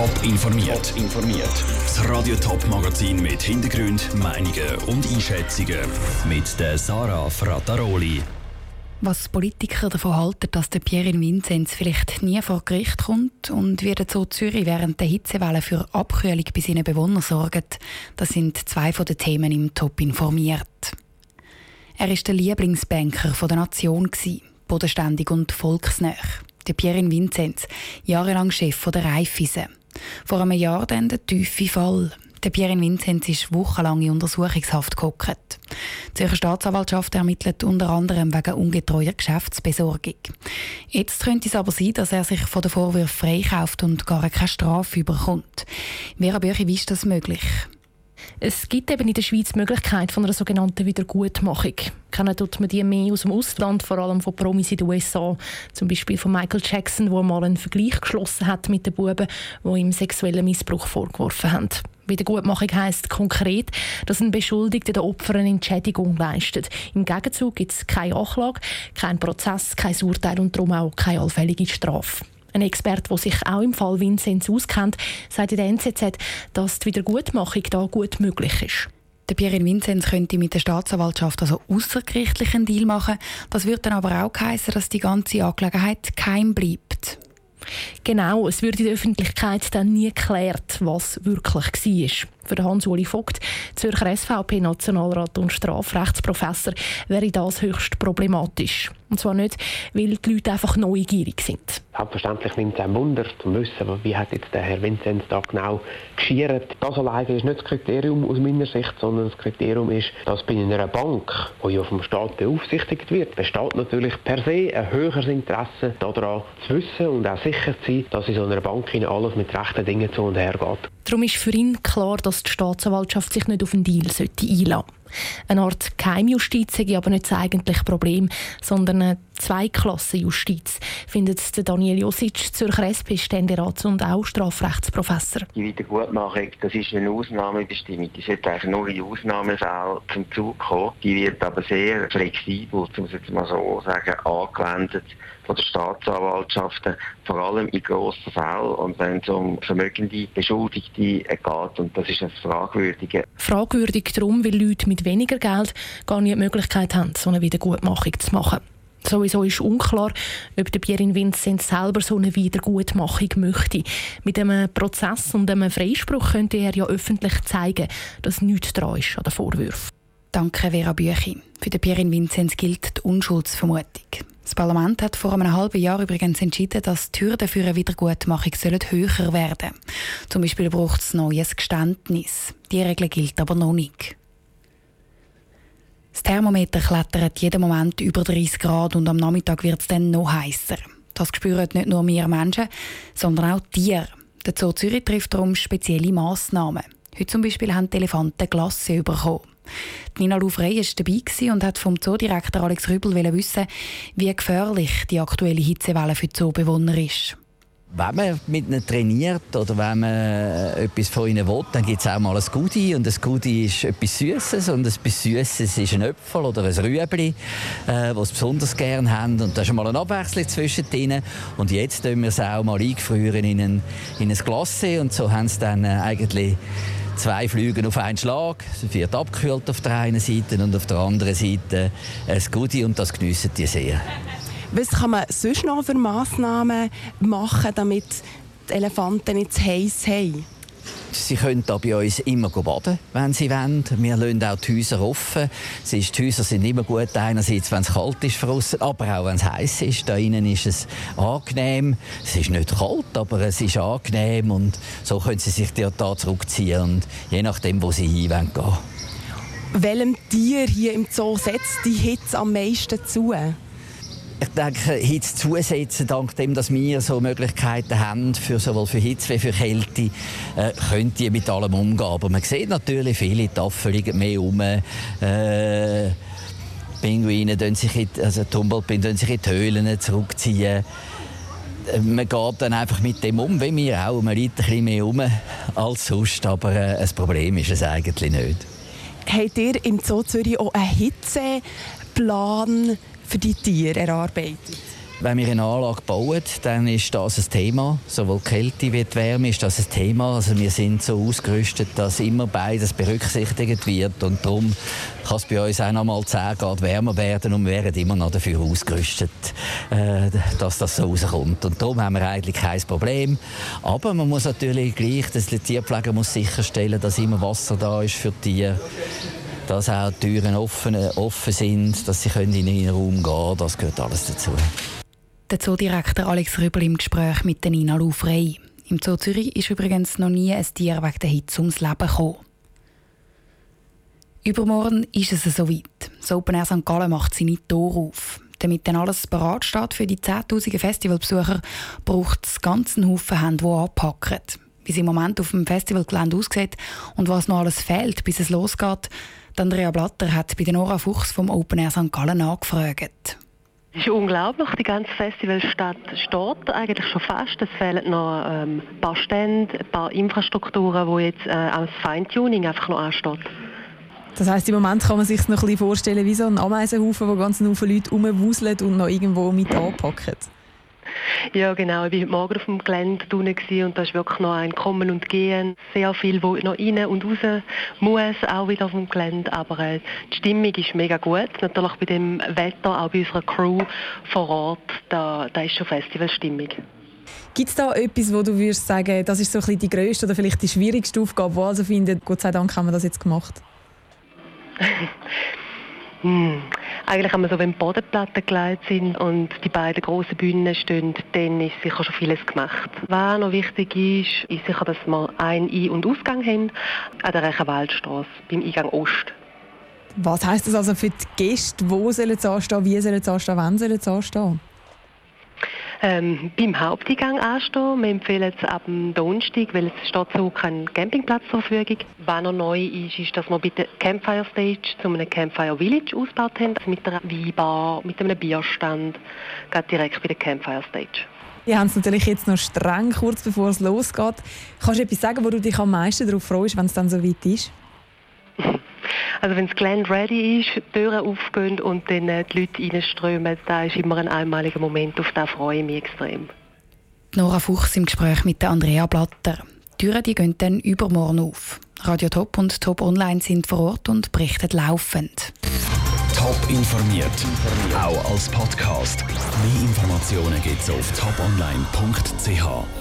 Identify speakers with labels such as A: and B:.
A: Top informiert. informiert. Das Radio Top Magazin mit Hintergrund, Meinungen und Einschätzungen mit der Sarah Frataroli.
B: Was Politiker davon halten, dass der Pierre Vinzenz vielleicht nie vor Gericht kommt und wie der Zoo Zürich während der Hitzewelle für Abkühlung bei seinen Bewohnern sorgt, das sind zwei von den Themen im Top informiert. Er ist der Lieblingsbanker der Nation bodenständig und volksnah. Der Pierre Vinzenz, jahrelang Chef der Raiffeisen. Vor einem Jahr dann der tiefe Fall. Der Pierre Vinzenz ist wochenlang in Untersuchungshaft gehockt. Die Zürcher Staatsanwaltschaft ermittelt unter anderem wegen ungetreuer Geschäftsbesorgung. Jetzt könnte es aber sein, dass er sich von den Vorwürfen freikauft und gar keine Strafe überkommt. Vera Bürchi, wie ist das möglich?
C: Es gibt eben in der Schweiz die Möglichkeit von einer sogenannten Wiedergutmachung. Kennen tut man die mehr aus dem Ausland, vor allem von Promis in den USA. Zum Beispiel von Michael Jackson, der mal einen Vergleich geschlossen hat mit den Buben, die ihm sexuellen Missbrauch vorgeworfen haben. Wiedergutmachung heisst konkret, dass ein Beschuldigter den Opfern eine Entschädigung leistet. Im Gegenzug gibt es keine Anklage, keinen Prozess, kein Urteil und darum auch keine allfällige Strafe. Ein Experte, der sich auch im Fall Vinzenz auskennt, sagt in der NZZ, dass die Wiedergutmachung da gut möglich ist.
B: Der Pierre Vinzenz könnte mit der Staatsanwaltschaft also außergerichtlich einen Deal machen. Das würde dann aber auch heißen, dass die ganze Angelegenheit geheim bleibt.
C: Genau, es wird in der Öffentlichkeit dann nie geklärt, was wirklich war. Für Hans-Uli Vogt, Zürcher SVP-Nationalrat und Strafrechtsprofessor, wäre das höchst problematisch. Und zwar nicht, weil die Leute einfach neugierig sind.
D: Selbstverständlich nimmt es ein Wunder, zu wissen, wie hat jetzt der Herr Vinzenz da genau geschiert. Das alleine ist nicht das Kriterium aus meiner Sicht, sondern das Kriterium ist, dass bei einer Bank, die ja vom Staat beaufsichtigt wird, besteht natürlich per se ein höheres Interesse daran zu wissen und auch sicher zu sein, dass in so einer Bank alles mit rechten Dingen zu und her geht.
C: Darum ist für ihn klar, dass die Staatsanwaltschaft sich nicht auf einen Deal einlassen sollte. Eine Art Geheimjustiz ist aber nicht das eigentliche Problem, sondern eine Zweiklassenjustiz, findet Daniel Josic, Zürcher SP-Ständerat und auch Strafrechtsprofessor.
E: Die Wiedergutmachung, das ist eine Ausnahmebestimmung. Die sollte eigentlich nur in Ausnahmefällen zum Zug kommen. Die wird aber sehr flexibel, um es jetzt mal so sagen, angewendet von der Staatsanwaltschaften, vor allem in grossen Fällen und wenn es um vermögende Beschuldigte geht. Und das ist das Fragwürdige.
C: Fragwürdig darum, weil Leute mit weniger Geld gar nicht die Möglichkeit haben, so eine Wiedergutmachung zu machen. Sowieso ist unklar, ob der Pierin Vincent selber so eine Wiedergutmachung möchte. Mit einem Prozess und einem Freispruch könnte er ja öffentlich zeigen, dass nichts dran ist an den Vorwürfen.
B: Danke, Vera Büchi. Für den Pierin Vinzenz gilt die Unschuldsvermutung. Das Parlament hat vor einem halben Jahr übrigens entschieden, dass die Hürden für eine Wiedergutmachung höher werden sollen. Zum Beispiel braucht es neues Geständnis. Die Regel gilt aber noch nicht. Das Thermometer klettert jeden Moment über 30 Grad und am Nachmittag wird es dann noch heißer. Das spüren nicht nur wir Menschen, sondern auch Tiere. Der Zoo Zürich trifft darum spezielle Massnahmen. Heute zum Beispiel haben die Elefanten Glasse bekommen. Nina Louvre war dabei und hat vom Zoodirektor Alex Rübel wissen, wie gefährlich die aktuelle Hitzewelle für die Zoobewohner ist.
F: Wenn man mit ihnen trainiert oder wenn man äh, etwas von ihnen will, dann gibt es auch mal ein Goodie. Und ein Goodie ist etwas Süßes und etwas Süßes ist ein Äpfel oder ein Rüebli, äh, was sie besonders gerne haben. Und da ist mal eine Abwechslung zwischen ihnen. Und jetzt tun wir es auch mal eingefrieren in ein, in ein Glasse und so haben sie dann äh, eigentlich zwei Flüge auf einen Schlag. Es wird abgekühlt auf der einen Seite und auf der anderen Seite ein Goodie und das geniessen die sehr.
G: Was kann man sonst noch für Massnahmen machen, damit die Elefanten nicht zu heiß haben?
F: Sie können da bei uns immer baden, wenn sie wollen. Wir lassen auch die Häuser offen. Die Häuser sind immer gut, einerseits, wenn es kalt ist draussen, aber auch wenn es heiß ist. Da innen ist es angenehm. Es ist nicht kalt, aber es ist angenehm und so können sie sich da zurückziehen und je nachdem, wo sie hin wollen gehen.
G: Welchem Tier hier im Zoo setzt die Hitze am meisten zu?
F: Ich denke, Hitze zusetzen, dank dem, dass wir so Möglichkeiten haben, für sowohl für Hitze wie für Kälte, äh, können die mit allem umgehen. Aber man sieht natürlich, viele Tafeln liegen mehr um. Äh, Pinguine sich in, also Tumblpin sich in die Höhlen zurückziehen. Äh, man geht dann einfach mit dem um, wie wir auch. Man liegt ein mehr um als sonst, aber äh, ein Problem ist es eigentlich nicht.
G: Habt ihr im Zoo Zürich auch einen Hitzeplan für die Tiere erarbeitet?
F: wenn wir eine Anlage bauen, dann ist das ein Thema. Sowohl Kälte wie die Wärme ist das ein Thema. Also wir sind so ausgerüstet, dass immer beides berücksichtigt wird. Und darum kann es bei uns auch noch mal 10 Grad wärmer werden und wir werden immer noch dafür ausgerüstet, äh, dass das so rauskommt. Und darum haben wir eigentlich kein Problem. Aber man muss natürlich gleich, dass die Tierpfleger muss sicherstellen, dass immer Wasser da ist für die Tiere dass auch die Türen offen, offen sind, dass sie in den Raum gehen können. Das gehört alles dazu.
B: Der Zoodirektor Alex Rübel im Gespräch mit Nina Lufrey. Im Zoo Zürich ist übrigens noch nie ein Tier wegen der Hitze ums Leben gekommen. Übermorgen ist es soweit. Das Open Air St. Gallen macht seine Tore auf. Damit dann alles bereit steht für die 10.000 Festivalbesucher, braucht es ganzen Haufen Hände, die anpacken. Wie es im Moment auf dem Festivalgelände aussieht und was noch alles fehlt, bis es losgeht, Andrea Blatter hat bei den Nora Fuchs vom Open Air St. Gallen angefragt.
H: Es ist unglaublich, die ganze Festivalstadt steht eigentlich schon fast. Es fehlen noch ähm, ein paar Stände, ein paar Infrastrukturen, wo jetzt äh, als Feintuning einfach noch ansteht.
I: Das heisst, im Moment kann man sich noch ein bisschen vorstellen wie so ein Ameisenhaufen, wo ganz viele Leute rumwuseln und noch irgendwo mit anpacken.
H: Ja, genau. Ich war heute Morgen auf dem Gelände unten und da ist wirklich noch ein Kommen und Gehen. Sehr viel, wo noch rein und raus muss, auch wieder auf dem Gelände. Aber äh, die Stimmung ist mega gut. Natürlich bei dem Wetter, auch bei unserer Crew vor Ort, da, da ist schon Festivalstimmung.
I: Gibt es da etwas, wo du würdest sagen, das ist so ein bisschen die grösste oder vielleicht die schwierigste Aufgabe, wo also findet, Gott sei Dank haben wir das jetzt gemacht?
H: hm. Eigentlich haben wir so, wenn Bodenplatten gelegt sind und die beiden grossen Bühnen stehen, dann ist sicher schon vieles gemacht. Was noch wichtig ist, ist sicher, dass wir einen Ein- und Ausgang haben an der Reichenwaldstraße, beim Eingang Ost.
I: Was heisst das also für die Gäste? Wo sollen sie anstehen, wie sollen sie anstehen, wann sollen sie anstehen?
H: Ähm, beim Haupteingang anstehen. Wir empfehlen es ab dem Donnerstag, weil es steht so kein Campingplatz zur Verfügung. Was noch neu ist, ist, dass wir bei der Campfire Stage zu einem Campfire Village ausgebaut haben, also mit einer Weinbar, mit einem Bierstand, gerade direkt bei der Campfire Stage.
I: Wir haben es natürlich jetzt noch streng, kurz bevor es losgeht. Kannst du etwas sagen, wo du dich am meisten darauf freust, wenn es dann so weit ist?
H: Also wenn das Gelände ready ist, die Türen aufgehen und dann äh, die Leute reinströmen, da ist immer ein einmaliger Moment, auf den freue ich mich extrem.
B: Nora Fuchs im Gespräch mit Andrea Blatter. Die Türen die gehen dann übermorgen auf. Radio Top und Top Online sind vor Ort und berichten laufend.
A: Top informiert, auch als Podcast. Mehr Informationen gibt es auf toponline.ch.